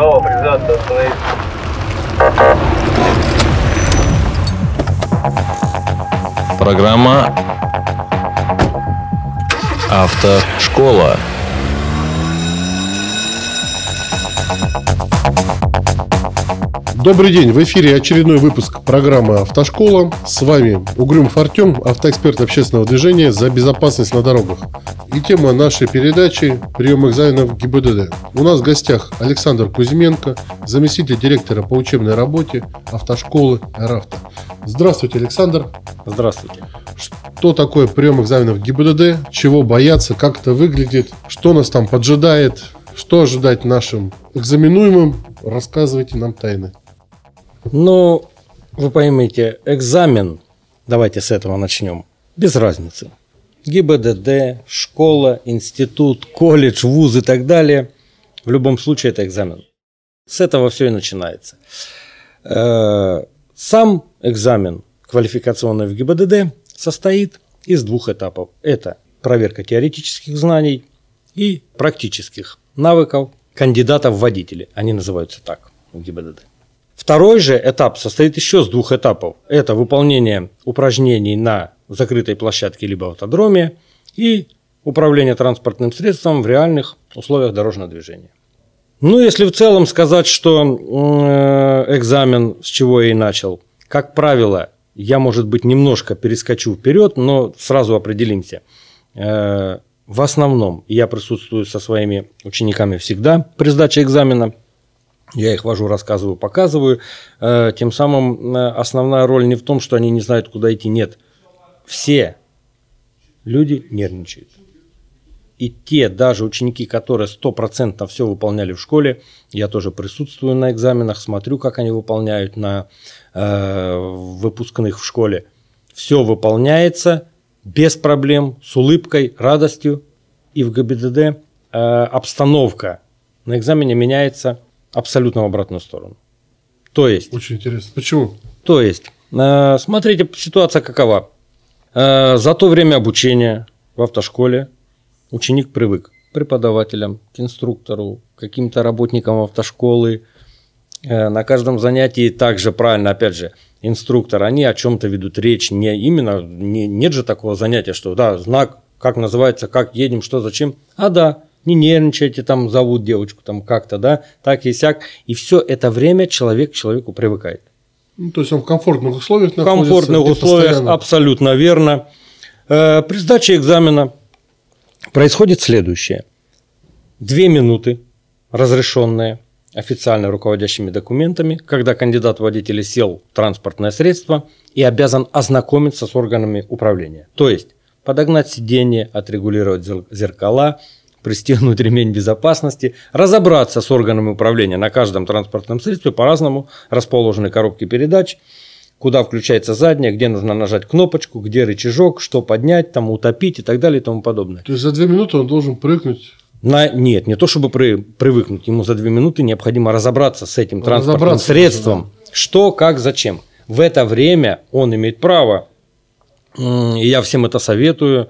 Право признаться, остановиться. Программа «Автошкола». Добрый день, в эфире очередной выпуск программы «Автошкола». С вами Угрюмов Артем, автоэксперт общественного движения за безопасность на дорогах. И тема нашей передачи – прием экзаменов ГИБДД. У нас в гостях Александр Кузьменко, заместитель директора по учебной работе автошколы «Равто». Здравствуйте, Александр. Здравствуйте. Что такое прием экзаменов ГИБДД, чего бояться, как это выглядит, что нас там поджидает, что ожидать нашим экзаменуемым, рассказывайте нам тайны. Ну, вы поймите, экзамен, давайте с этого начнем, без разницы. ГИБДД, школа, институт, колледж, вуз и так далее. В любом случае это экзамен. С этого все и начинается. Э, сам экзамен квалификационный в ГИБДД состоит из двух этапов. Это проверка теоретических знаний и практических навыков кандидатов в водители. Они называются так в ГИБДД. Второй же этап состоит еще с двух этапов. Это выполнение упражнений на закрытой площадке либо автодроме и управление транспортным средством в реальных условиях дорожного движения. Ну, если в целом сказать, что э, экзамен, с чего я и начал, как правило, я, может быть, немножко перескочу вперед, но сразу определимся. Э, в основном я присутствую со своими учениками всегда при сдаче экзамена – я их вожу, рассказываю, показываю. Э, тем самым э, основная роль не в том, что они не знают, куда идти. Нет. Все люди нервничают. И те даже ученики, которые стопроцентно все выполняли в школе, я тоже присутствую на экзаменах, смотрю, как они выполняют на э, выпускных в школе. Все выполняется без проблем, с улыбкой, радостью. И в ГБДД э, обстановка на экзамене меняется абсолютно в обратную сторону. То есть... Очень интересно. Почему? То есть, э, смотрите, ситуация какова. Э, за то время обучения в автошколе ученик привык к преподавателям, к инструктору, к каким-то работникам автошколы. Э, на каждом занятии также правильно, опять же, инструктор, они о чем-то ведут речь, не именно, не, нет же такого занятия, что да, знак, как называется, как едем, что, зачем, а да, не нервничайте, там зовут девочку там как-то, да, так и сяк. И все это время человек к человеку привыкает. Ну, то есть он в комфортных условиях находится? В комфортных условиях, постоянно. абсолютно верно. Э, при сдаче экзамена происходит следующее. Две минуты, разрешенные официально руководящими документами, когда кандидат водителя сел в транспортное средство и обязан ознакомиться с органами управления. То есть подогнать сиденье, отрегулировать зеркала, пристегнуть ремень безопасности, разобраться с органами управления на каждом транспортном средстве по-разному, расположены коробки передач, куда включается задняя, где нужно нажать кнопочку, где рычажок, что поднять, там утопить и так далее и тому подобное. То есть за две минуты он должен прыгнуть на, нет, не то чтобы при, привыкнуть, ему за две минуты необходимо разобраться с этим транспортным средством, да. что, как, зачем. В это время он имеет право, и я всем это советую,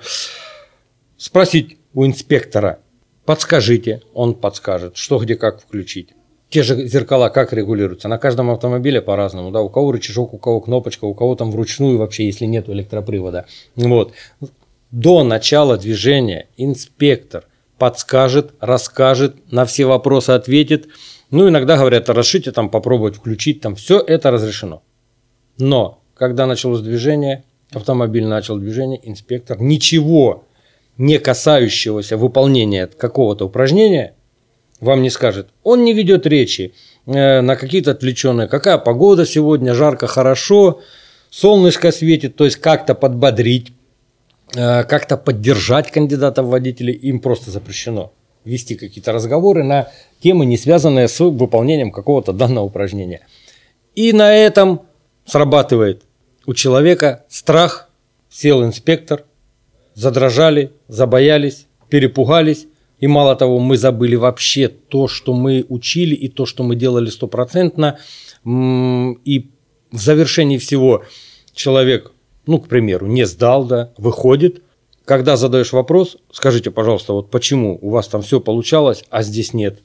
спросить у инспектора. Подскажите, он подскажет, что где как включить. Те же зеркала как регулируются? На каждом автомобиле по-разному. Да? У кого рычажок, у кого кнопочка, у кого там вручную вообще, если нет электропривода. Вот. До начала движения инспектор подскажет, расскажет, на все вопросы ответит. Ну, иногда говорят, расшите, там, попробовать включить, там, все это разрешено. Но, когда началось движение, автомобиль начал движение, инспектор ничего не касающегося выполнения какого-то упражнения, вам не скажет. Он не ведет речи э, на какие-то отвлеченные. Какая погода сегодня, жарко, хорошо, солнышко светит, то есть как-то подбодрить, э, как-то поддержать кандидата в водители им просто запрещено вести какие-то разговоры на темы, не связанные с выполнением какого-то данного упражнения. И на этом срабатывает у человека страх, сел инспектор, задрожали, забоялись, перепугались. И мало того, мы забыли вообще то, что мы учили и то, что мы делали стопроцентно. И в завершении всего человек, ну, к примеру, не сдал, да, выходит. Когда задаешь вопрос, скажите, пожалуйста, вот почему у вас там все получалось, а здесь нет?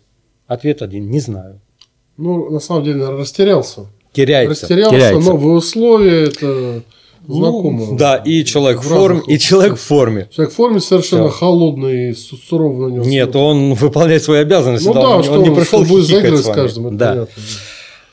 Ответ один – не знаю. Ну, на самом деле, наверное, растерялся. Теряется. Растерялся, теряется. новые условия, это знакомо. Ну, да, и человек в форме, и человек в форме. Человек в форме совершенно Всё. холодный, су- суровый на него. Нет, смотрит. он выполняет свои обязанности. Ну да, да, он, что он не пришел что будет заигрывать с с каждым, это Да. понятно.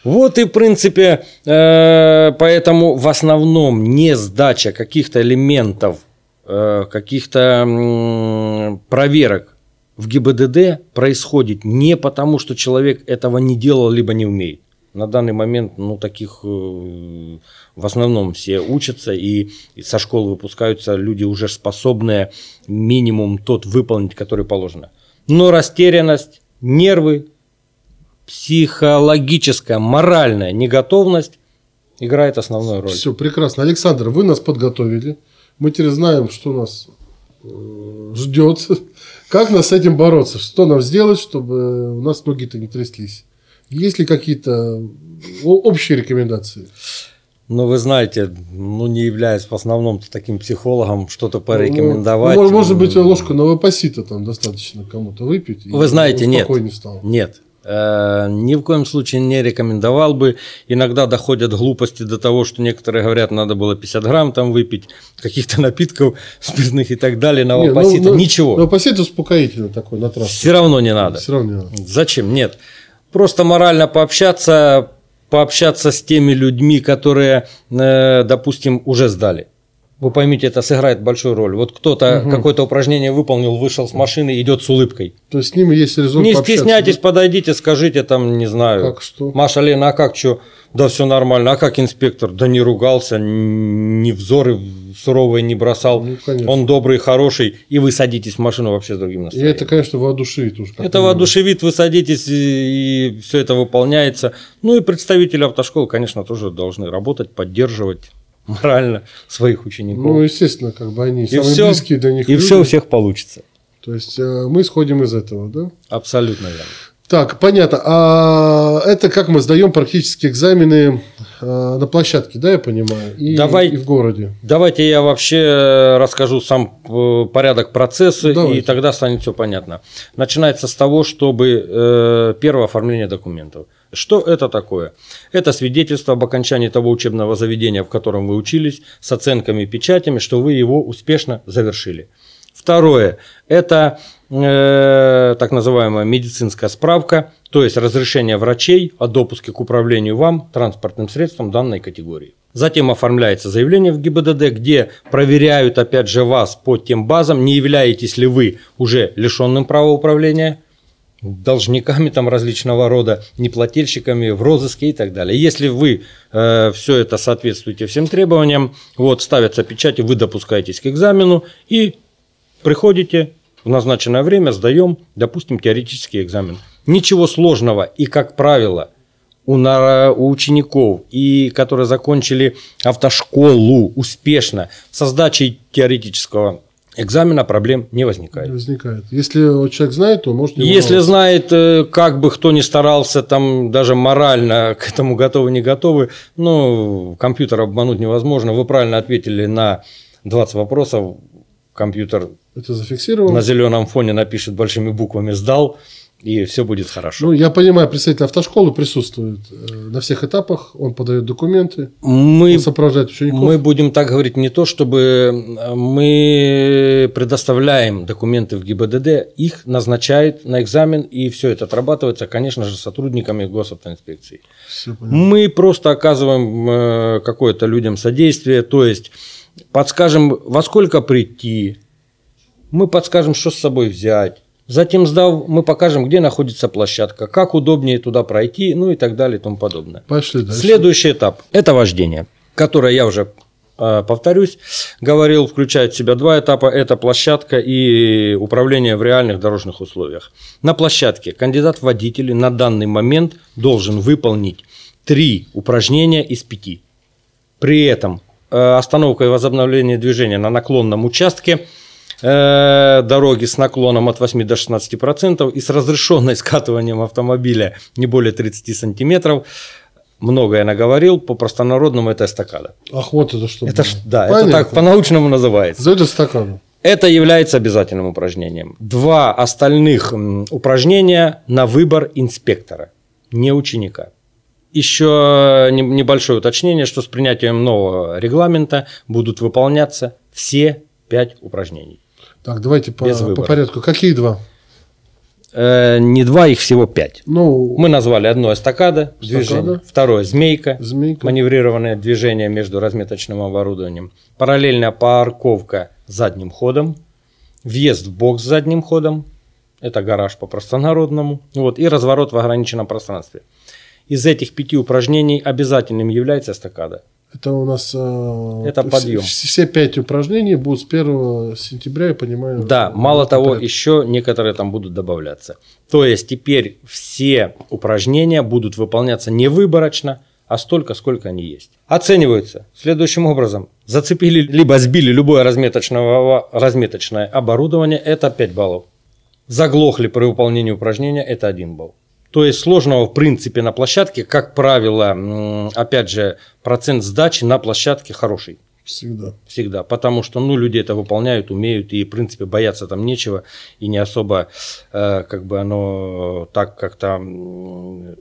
Вот и, в принципе, э, поэтому в основном не сдача каких-то элементов, э, каких-то проверок в ГИБДД происходит не потому, что человек этого не делал, либо не умеет. На данный момент, ну, таких э, в основном все учатся, и, со школы выпускаются люди уже способные минимум тот выполнить, который положено. Но растерянность, нервы, психологическая, моральная неготовность играет основную роль. Все, прекрасно. Александр, вы нас подготовили. Мы теперь знаем, что нас э, ждет. Как нас с этим бороться? Что нам сделать, чтобы у нас ноги-то не тряслись? Есть ли какие-то о- общие рекомендации? Но вы знаете, ну не являясь в основном таким психологом, что-то порекомендовать. Ну, может быть, ложку новопосита там достаточно кому-то выпить. Вы знаете, нет. стал. Нет. Э, Ни в коем случае не рекомендовал бы. Иногда доходят глупости до того, что некоторые говорят, надо было 50 грамм там выпить, каких-то напитков спиртных и так далее, Не, ну, новопосита. ну, Ничего. Новопосит успокоительный такой на трассу. Все равно не надо. Все равно не надо. Зачем? Нет. Просто морально пообщаться, пообщаться с теми людьми, которые, э, допустим, уже сдали. Вы поймите, это сыграет большую роль. Вот кто-то какое-то упражнение выполнил, вышел с машины, идет с улыбкой. То есть с ними есть резон Не стесняйтесь, да? подойдите, скажите там, не знаю. Как что? Маша Лена, а как что? Да все нормально. А как инспектор? Да не ругался, ни взоры суровые не бросал. Ну, конечно. Он добрый, хороший. И вы садитесь в машину вообще с другим И настроением. это, конечно, воодушевит уж. как Это воодушевит, вы садитесь, и, и все это выполняется. Ну и представители автошкол, конечно, тоже должны работать, поддерживать морально своих учеников. Ну, естественно, как бы они и самые все, близкие для них и люди. все у всех получится. То есть э, мы исходим из этого, да? Абсолютно верно. Так, понятно. А это как мы сдаем практически экзамены э, на площадке, да, я понимаю? И, Давай- и в городе. Давайте я вообще э, расскажу сам порядок процесса, Давайте. и тогда станет все понятно. Начинается с того, чтобы первое оформление документов. Что это такое? Это свидетельство об окончании того учебного заведения, в котором вы учились, с оценками и печатями, что вы его успешно завершили. Второе – это э, так называемая медицинская справка, то есть разрешение врачей о допуске к управлению вам транспортным средством данной категории. Затем оформляется заявление в ГИБДД, где проверяют опять же вас по тем базам, не являетесь ли вы уже лишенным права управления, должниками там различного рода, неплательщиками в розыске и так далее. Если вы все это соответствуете всем требованиям, вот ставятся печати, вы допускаетесь к экзамену и приходите в назначенное время, сдаем, допустим, теоретический экзамен. Ничего сложного и, как правило, у, у учеников, и которые закончили автошколу успешно, со сдачей теоретического экзамена проблем не возникает. Не возникает. Если вот человек знает, то может Если знает, э, как бы кто ни старался, там даже морально к этому готовы, не готовы, ну, компьютер обмануть невозможно. Вы правильно ответили на 20 вопросов. Компьютер Это зафиксировано. на зеленом фоне напишет большими буквами «сдал», и все будет хорошо. Ну, я понимаю, представитель автошколы присутствует э, на всех этапах, он подает документы, мы он сопровождает учеников. Мы будем так говорить не то, чтобы мы предоставляем документы в ГИБДД, их назначает на экзамен, и все это отрабатывается, конечно же, сотрудниками госавтоинспекции. Мы просто оказываем э, какое-то людям содействие, то есть подскажем, во сколько прийти, мы подскажем, что с собой взять. Затем сдав, мы покажем, где находится площадка, как удобнее туда пройти, ну и так далее и тому подобное. Пошли дальше. Следующий этап – это вождение, которое я уже э, повторюсь, говорил, включает в себя два этапа. Это площадка и управление в реальных дорожных условиях. На площадке кандидат в водители на данный момент должен выполнить три упражнения из пяти. При этом э, остановка и возобновление движения на наклонном участке дороги с наклоном от 8 до 16% и с разрешенной скатыванием автомобиля не более 30 сантиметров. Много я наговорил, по простонародному это эстакада. Ах, вот это что. Это, да, это Понятно. так по-научному называется. За это стакан. Это является обязательным упражнением. Два остальных упражнения на выбор инспектора. не ученика. Еще небольшое уточнение, что с принятием нового регламента будут выполняться все пять упражнений. Так, давайте по, по порядку. Какие два? Э, не два, их всего пять. Ну, Мы назвали одно эстакада, эстакада. движение, второе змейка, змейка, маневрированное движение между разметочным оборудованием, параллельная парковка задним ходом, въезд в бокс задним ходом, это гараж по простонародному, вот, и разворот в ограниченном пространстве. Из этих пяти упражнений обязательным является эстакада. Это у нас э, это подъем. Все, все пять упражнений будут с 1 сентября, я понимаю. Да, мало того, порядке. еще некоторые там будут добавляться. То есть теперь все упражнения будут выполняться не выборочно, а столько, сколько они есть. Оцениваются следующим образом. Зацепили либо сбили любое разметочное, разметочное оборудование, это 5 баллов. Заглохли при выполнении упражнения, это 1 балл. То есть сложного в принципе на площадке, как правило, опять же, процент сдачи на площадке хороший. Всегда. Всегда. Потому что ну, люди это выполняют, умеют, и, в принципе, бояться там нечего, и не особо э, как бы оно так как-то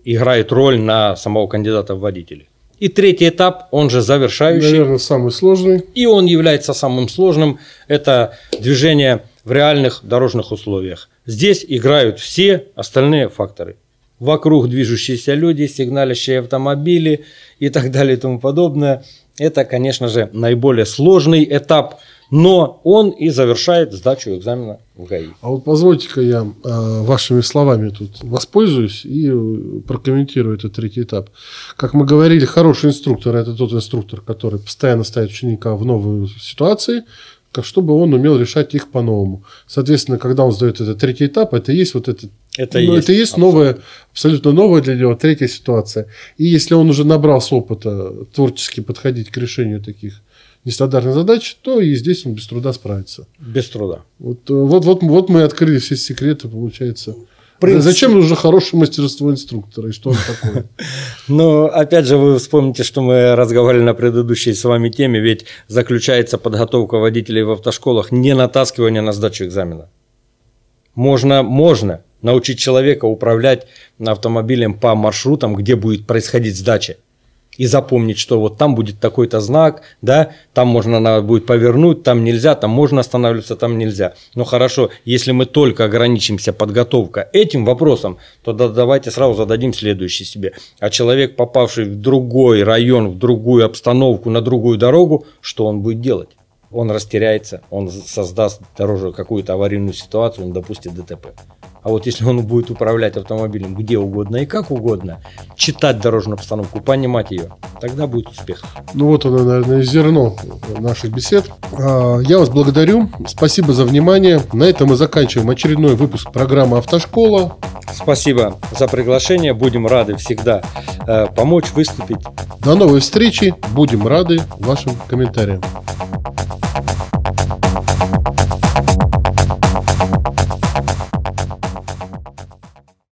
играет роль на самого кандидата в водители. И третий этап, он же завершающий. Наверное, самый сложный. И он является самым сложным. Это движение в реальных дорожных условиях. Здесь играют все остальные факторы вокруг движущиеся люди, сигналящие автомобили и так далее и тому подобное. Это, конечно же, наиболее сложный этап, но он и завершает сдачу экзамена в ГАИ. А вот позвольте-ка я э, вашими словами тут воспользуюсь и э, прокомментирую этот третий этап. Как мы говорили, хороший инструктор – это тот инструктор, который постоянно ставит ученика в новые ситуации, чтобы он умел решать их по-новому. Соответственно, когда он сдает этот третий этап, это и есть вот этот это, ну, есть, это есть новая, абсолютно новая для него третья ситуация. И если он уже набрался опыта творчески подходить к решению таких нестандартных задач, то и здесь он без труда справится. Без труда. Вот, э, вот, вот, вот мы открыли все секреты, получается. Принцип... Зачем нужно хорошее мастерство инструктора и что он такое? Ну, опять же, вы вспомните, что мы разговаривали на предыдущей с вами теме, ведь заключается подготовка водителей в автошколах не натаскивание на сдачу экзамена. Можно, можно научить человека управлять автомобилем по маршрутам, где будет происходить сдача. И запомнить, что вот там будет такой-то знак, да, там можно надо будет повернуть, там нельзя, там можно останавливаться, там нельзя. Но хорошо, если мы только ограничимся подготовкой этим вопросом, то да, давайте сразу зададим следующий себе. А человек, попавший в другой район, в другую обстановку, на другую дорогу, что он будет делать? Он растеряется, он создаст дорожную какую-то аварийную ситуацию, он допустит ДТП. А вот если он будет управлять автомобилем где угодно и как угодно, читать дорожную обстановку, понимать ее, тогда будет успех. Ну вот оно, наверное, зерно наших бесед. А, я вас благодарю. Спасибо за внимание. На этом мы заканчиваем очередной выпуск программы «Автошкола». Спасибо за приглашение. Будем рады всегда э, помочь, выступить. До новой встречи. Будем рады вашим комментариям.